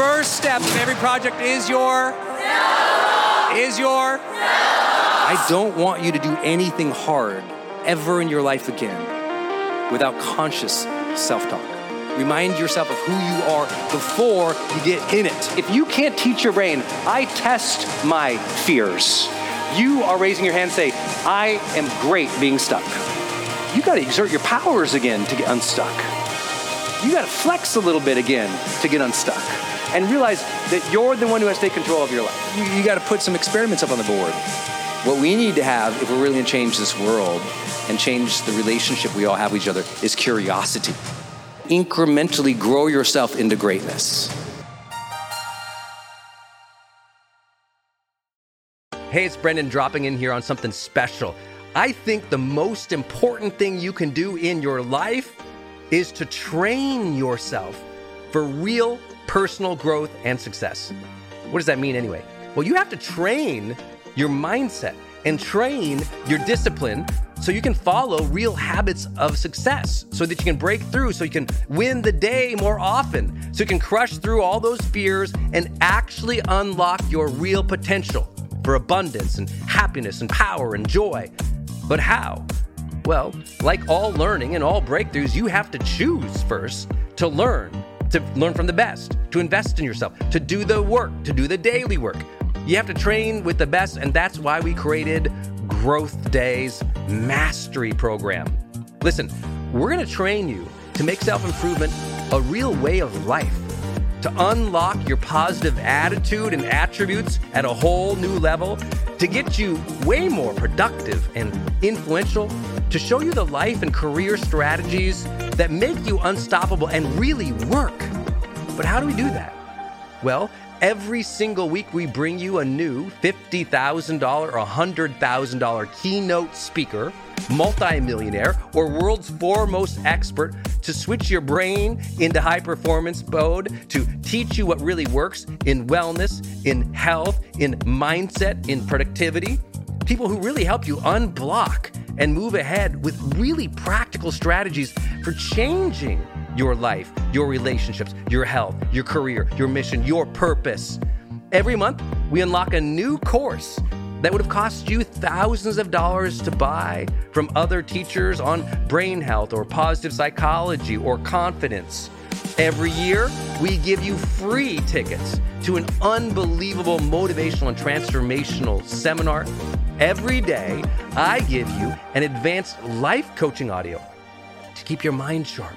first step of every project is your is your I don't want you to do anything hard ever in your life again without conscious self-talk. Remind yourself of who you are before you get in it. If you can't teach your brain, I test my fears. You are raising your hand and say, I am great being stuck. You got to exert your powers again to get unstuck. You got to flex a little bit again to get unstuck and realize that you're the one who has to take control of your life. You, you got to put some experiments up on the board. What we need to have, if we're really going to change this world and change the relationship we all have with each other, is curiosity. Incrementally grow yourself into greatness. Hey, it's Brendon dropping in here on something special. I think the most important thing you can do in your life is to train yourself for real personal growth and success. What does that mean anyway? Well, you have to train your mindset and train your discipline so you can follow real habits of success so that you can break through, so you can win the day more often, so you can crush through all those fears and actually unlock your real potential for abundance and happiness and power and joy. But how? Well, like all learning and all breakthroughs, you have to choose first to learn, to learn from the best, to invest in yourself, to do the work, to do the daily work. You have to train with the best, and that's why we created Growth Days Mastery Program. Listen, we're gonna train you to make self improvement a real way of life, to unlock your positive attitude and attributes at a whole new level, to get you way more productive and influential, to show you the life and career strategies that make you unstoppable and really work. But how do we do that? Well, Every single week, we bring you a new $50,000 or $100,000 keynote speaker, multimillionaire, or world's foremost expert to switch your brain into high performance mode, to teach you what really works in wellness, in health, in mindset, in productivity. People who really help you unblock and move ahead with really practical strategies for changing your life, your relationships, your health, your career, your mission, your purpose. Every month, we unlock a new course that would have cost you thousands of dollars to buy from other teachers on brain health or positive psychology or confidence. Every year, we give you free tickets to an unbelievable motivational and transformational seminar. Every day, I give you an advanced life coaching audio to keep your mind sharp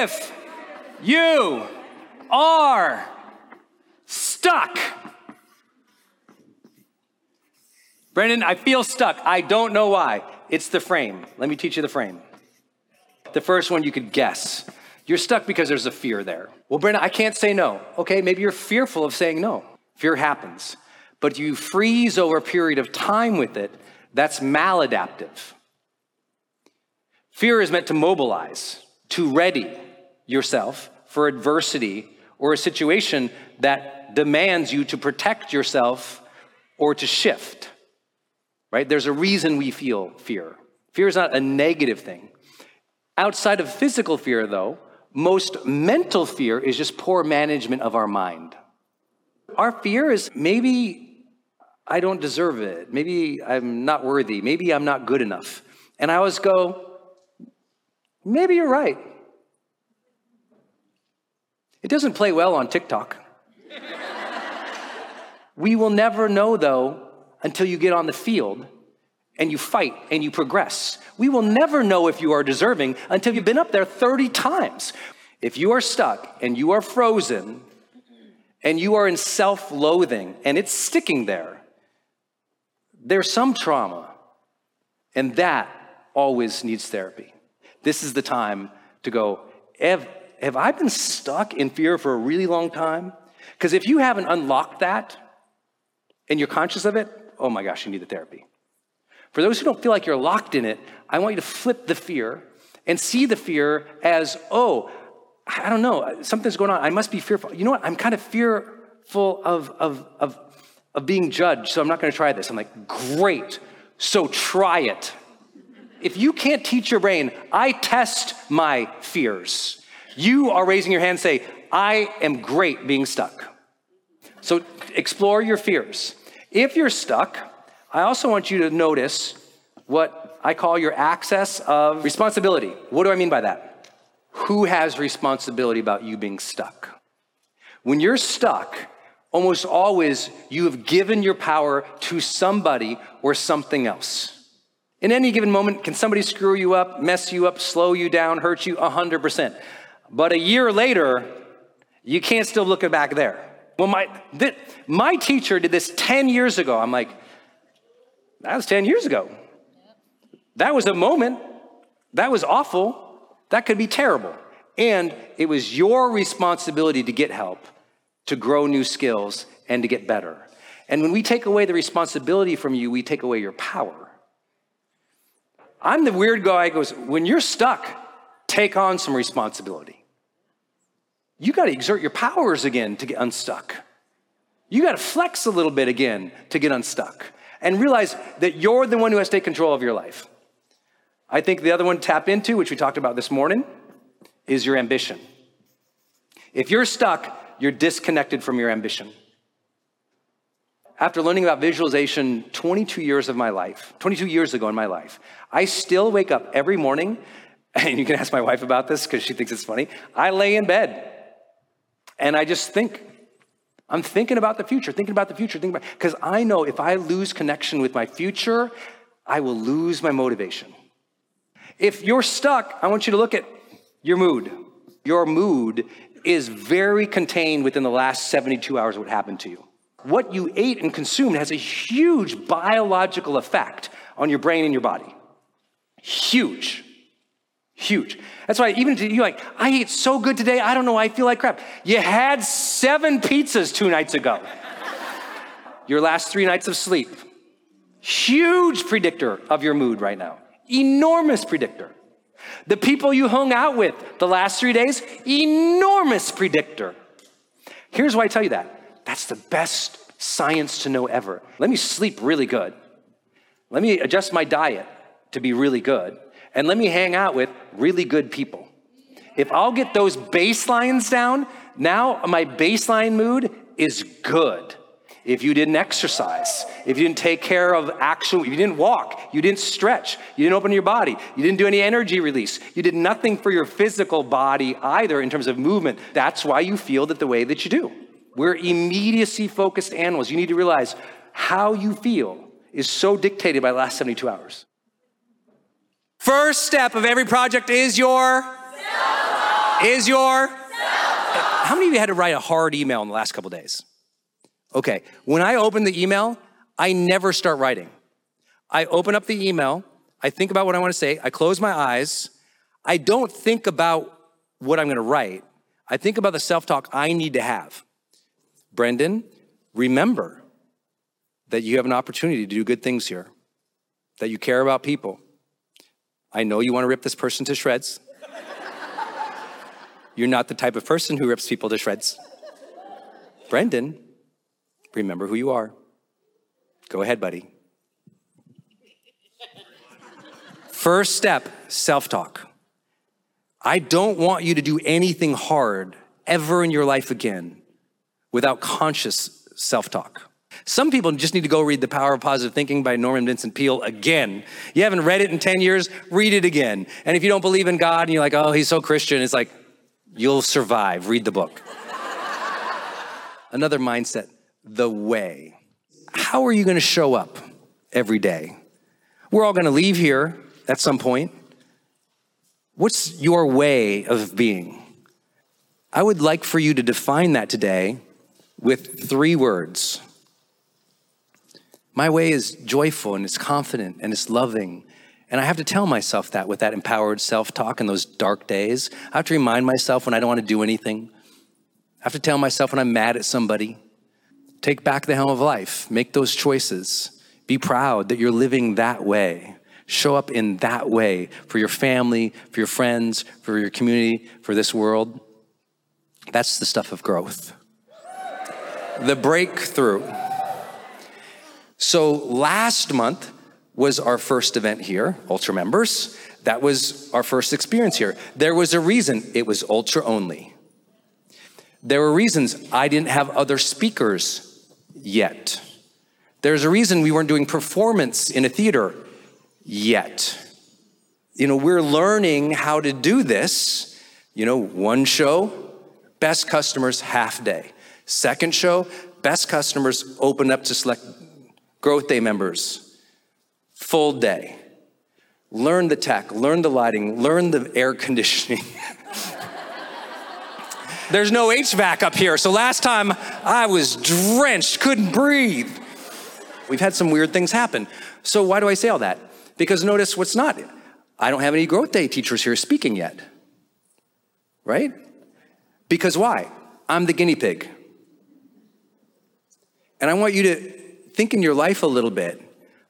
If you are stuck, Brendon, I feel stuck. I don't know why. It's the frame. Let me teach you the frame. The first one you could guess. You're stuck because there's a fear there. Well, Brendon, I can't say no. Okay, maybe you're fearful of saying no. Fear happens. But you freeze over a period of time with it, that's maladaptive. Fear is meant to mobilize to ready yourself for adversity or a situation that demands you to protect yourself or to shift. Right? There's a reason we feel fear. Fear is not a negative thing. Outside of physical fear, though, most mental fear is just poor management of our mind. Our fear is maybe I don't deserve it. Maybe I'm not worthy. Maybe I'm not good enough. And I always go, maybe you're right. It doesn't play well on TikTok. we will never know, though, until you get on the field and you fight and you progress. We will never know if you are deserving until you've been up there 30 times. If you are stuck and you are frozen and you are in self loathing and it's sticking there, there's some trauma. And that always needs therapy. This is the time to go, have I been stuck in fear for a really long time? Because if you haven't unlocked that and you're conscious of it, oh my gosh, you need the therapy. For those who don't feel like you're locked in it, I want you to flip the fear and see the fear as, oh, I don't know, something's going on. I must be fearful. You know what? I'm kind of fearful of, of, of, of being judged, so I'm not going to try this. I'm like, great, so try it. If you can't teach your brain, I test my fears, you are raising your hand and say, I am great being stuck. So explore your fears. If you're stuck, I also want you to notice what I call your access of responsibility. What do I mean by that? Who has responsibility about you being stuck? When you're stuck, almost always you have given your power to somebody or something else. In any given moment, can somebody screw you up, mess you up, slow you down, hurt you? 100%. But a year later, you can't still look back there. Well, my, th- my teacher did this 10 years ago. I'm like, that was 10 years ago. That was a moment. That was awful. That could be terrible. And it was your responsibility to get help, to grow new skills, and to get better. And when we take away the responsibility from you, we take away your power. I'm the weird guy who goes, when you're stuck, take on some responsibility. You got to exert your powers again to get unstuck. You got to flex a little bit again to get unstuck and realize that you're the one who has to take control of your life. I think the other one to tap into, which we talked about this morning, is your ambition. If you're stuck, you're disconnected from your ambition. After learning about visualization 22 years of my life, 22 years ago in my life, I still wake up every morning, and you can ask my wife about this because she thinks it's funny. I lay in bed and I just think, I'm thinking about the future, thinking about the future, thinking about, because I know if I lose connection with my future, I will lose my motivation. If you're stuck, I want you to look at your mood. Your mood is very contained within the last 72 hours of what happened to you. What you ate and consumed has a huge biological effect on your brain and your body. Huge. Huge. That's why even you like, I ate so good today, I don't know, I feel like crap. You had seven pizzas two nights ago. your last three nights of sleep. Huge predictor of your mood right now. Enormous predictor. The people you hung out with the last three days, enormous predictor. Here's why I tell you that. That's the best science to know ever. Let me sleep really good. Let me adjust my diet to be really good and let me hang out with really good people. If I'll get those baselines down, now my baseline mood is good. If you didn't exercise, if you didn't take care of actual, you didn't walk, you didn't stretch, you didn't open your body, you didn't do any energy release, you did nothing for your physical body either in terms of movement, that's why you feel that the way that you do. We're immediacy focused animals. You need to realize how you feel is so dictated by the last 72 hours. First step of every project is your is your How many of you had to write a hard email in the last couple days? Okay, when I open the email, I never start writing. I open up the email, I think about what I want to say, I close my eyes. I don't think about what I'm going to write. I think about the self-talk I need to have. Brendon, remember that you have an opportunity to do good things here. That you care about people I know you want to rip this person to shreds. You're not the type of person who rips people to shreds. Brendon, remember who you are. Go ahead, buddy. First step self talk. I don't want you to do anything hard ever in your life again without conscious self talk. Some people just need to go read The Power of Positive Thinking by Norman Vincent Peale again. You haven't read it in 10 years, read it again. And if you don't believe in God and you're like, oh, he's so Christian, it's like, you'll survive. Read the book. Another mindset the way. How are you going to show up every day? We're all going to leave here at some point. What's your way of being? I would like for you to define that today with three words. My way is joyful and it's confident and it's loving. And I have to tell myself that with that empowered self talk in those dark days. I have to remind myself when I don't want to do anything. I have to tell myself when I'm mad at somebody. Take back the helm of life, make those choices. Be proud that you're living that way. Show up in that way for your family, for your friends, for your community, for this world. That's the stuff of growth. The breakthrough. So last month was our first event here, Ultra members. That was our first experience here. There was a reason it was Ultra only. There were reasons I didn't have other speakers yet. There's a reason we weren't doing performance in a theater yet. You know, we're learning how to do this. You know, one show, best customers half day. Second show, best customers open up to select growth day members, full day. Learn the tech, learn the lighting, learn the air conditioning. There's no HVAC up here. So last time I was drenched, couldn't breathe. We've had some weird things happen. So why do I say all that? Because notice what's not. I don't have any growth day teachers here speaking yet. Right? Because why? I'm the guinea pig. And I want you to think in your life a little bit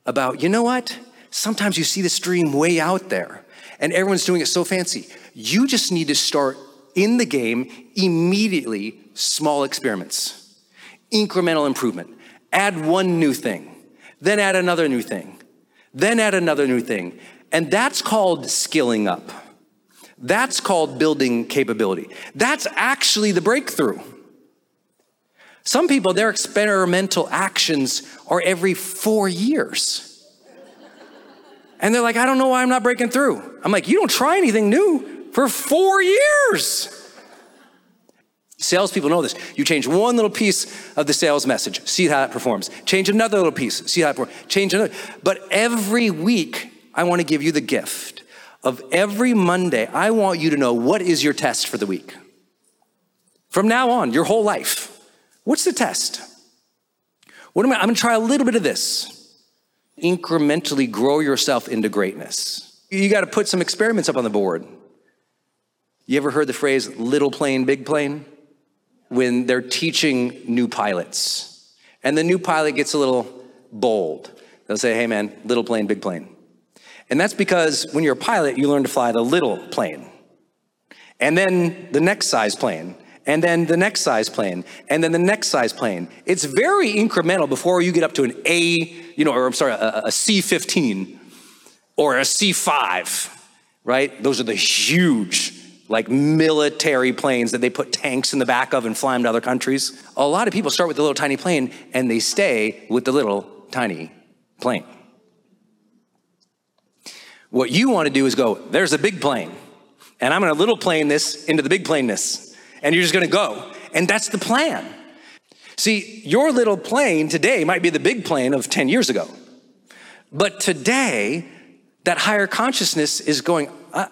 about, you know what? Sometimes you see the stream way out there and everyone's doing it so fancy. You just need to start in the game immediately small experiments, incremental improvement. Add one new thing, then add another new thing, then add another new thing. And that's called skilling up. That's called building capability. That's actually the breakthrough. Some people, their experimental actions are every four years. And they're like, I don't know why I'm not breaking through. I'm like, you don't try anything new for four years. Salespeople know this. You change one little piece of the sales message, see how it performs. Change another little piece, see how it performs. Change another. But every week, I want to give you the gift of every Monday, I want you to know what is your test for the week. From now on, your whole life. What's the test? What am I? I'm to try a little bit of this. Incrementally grow yourself into greatness. You got to put some experiments up on the board. You ever heard the phrase little plane, big plane? When they're teaching new pilots. And the new pilot gets a little bold. They'll say, hey man, little plane, big plane. And that's because when you're a pilot, you learn to fly the little plane. And then the next size plane. And then the next size plane. And then the next size plane. It's very incremental before you get up to an A, you know, or I'm sorry, a a C-15 or a C-5, right? Those are the huge like military planes that they put tanks in the back of and fly them to other countries. A lot of people start with the little tiny plane and they stay with the little tiny plane. What you want to do is go, there's a big plane, and I'm going to little plane this into the big planeness, and you're just to go. And that's the plan. See, your little plane today might be the big plane of 10 years ago. But today, that higher consciousness is going, I,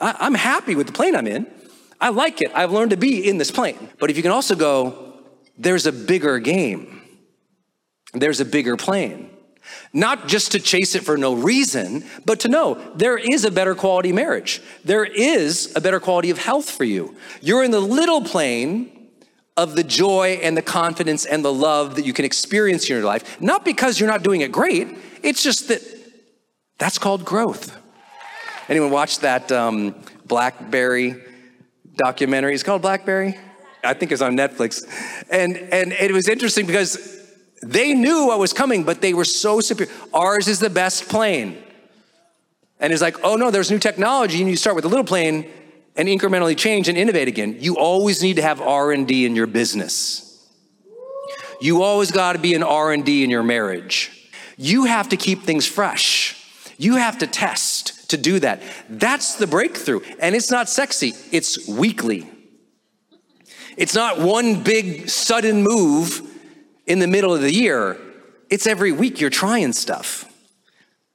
am happy with the plane I'm in. I like it. I've learned to be in this plane. But if you can also go, there's a bigger game, there's a bigger plane. Not just to chase it for no reason, but to know there is a better quality marriage. There is a better quality of health for you. You're in the little plane of the joy and the confidence and the love that you can experience in your life, not because you're not doing it great, it's just that that's called growth. Anyone watch that um, Blackberry documentary? It's called Blackberry. I think it's on Netflix. And, and it was interesting because they knew what was coming, but they were so superior. Ours is the best plane. And it's like, oh no, there's new technology, and you start with a little plane, and incrementally change and innovate again, you always need to have R&D in your business. You always got to be an R&D in your marriage. You have to keep things fresh. You have to test to do that. That's the breakthrough. And it's not sexy, it's weekly. It's not one big sudden move in the middle of the year. It's every week you're trying stuff.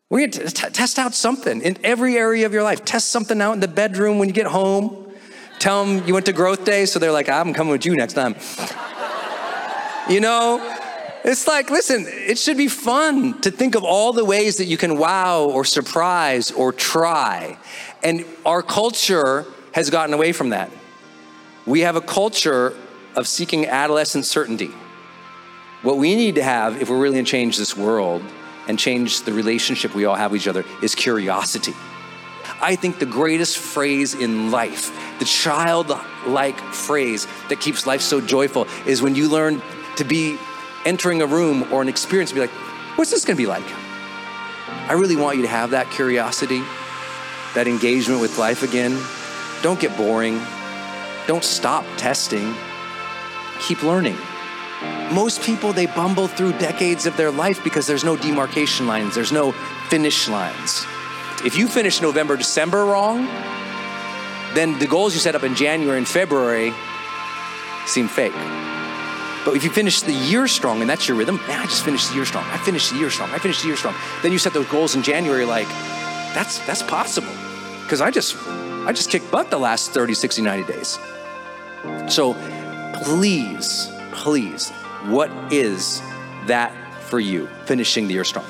We're going to t- test out something in every area of your life. Test something out in the bedroom when you get home. Tell them you went to growth day, so they're like, I'm coming with you next time. you know, it's like, listen, it should be fun to think of all the ways that you can wow or surprise or try. And our culture has gotten away from that. We have a culture of seeking adolescent certainty. What we need to have, if we're really gonna change this world and change the relationship we all have with each other, is curiosity. I think the greatest phrase in life, the childlike phrase that keeps life so joyful, is when you learn to be entering a room or an experience and be like, what's this gonna be like? I really want you to have that curiosity, that engagement with life again. Don't get boring. Don't stop testing. Keep learning. Most people, they bumble through decades of their life because there's no demarcation lines, there's no finish lines. If you finish November, December wrong, then the goals you set up in January and February seem fake. But if you finish the year strong and that's your rhythm, man, I just finished the year strong. I finished the year strong. I finished the year strong. Then you set those goals in January like, that's that's possible. Because I just I just kicked butt the last 30, 60, 90 days. So please, please, what is that for you, finishing the year strong?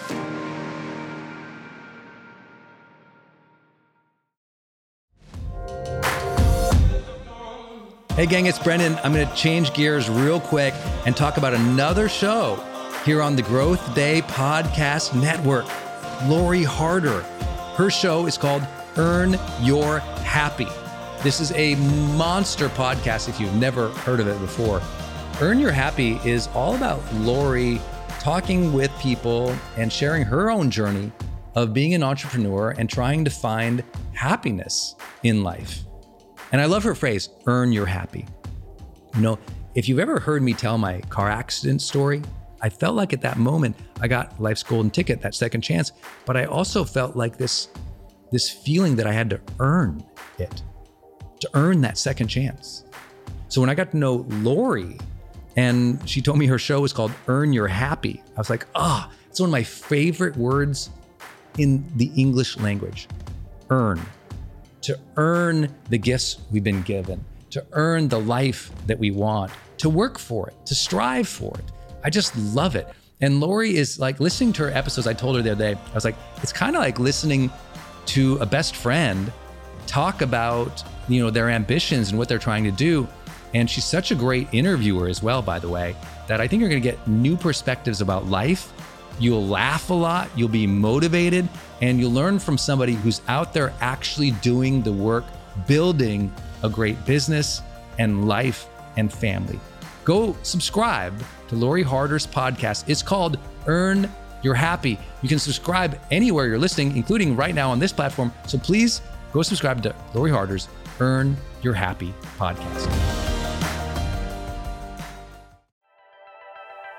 Hey, gang, it's Brendon. I'm going to change gears real quick and talk about another show here on the Growth Day Podcast Network. Lori Harder. Her show is called Earn Your Happy. This is a monster podcast if you've never heard of it before. Earn Your Happy is all about Lori talking with people and sharing her own journey of being an entrepreneur and trying to find happiness in life. And I love her phrase, earn your happy. You know, if you've ever heard me tell my car accident story, I felt like at that moment I got life's golden ticket, that second chance, but I also felt like this this feeling that I had to earn it, to earn that second chance. So when I got to know Lori and she told me her show was called Earn Your Happy, I was like, ah, oh, it's one of my favorite words in the English language. Earn to earn the gifts we've been given, to earn the life that we want, to work for it, to strive for it. I just love it. And Lori is like listening to her episodes. I told her the other day, I was like, it's kind of like listening to a best friend talk about, you know, their ambitions and what they're trying to do. And she's such a great interviewer as well, by the way, that I think you're going to get new perspectives about life You'll laugh a lot, you'll be motivated, and you'll learn from somebody who's out there actually doing the work, building a great business and life and family. Go subscribe to Lori Harder's podcast. It's called Earn Your Happy. You can subscribe anywhere you're listening, including right now on this platform. So please go subscribe to Lori Harder's Earn Your Happy podcast.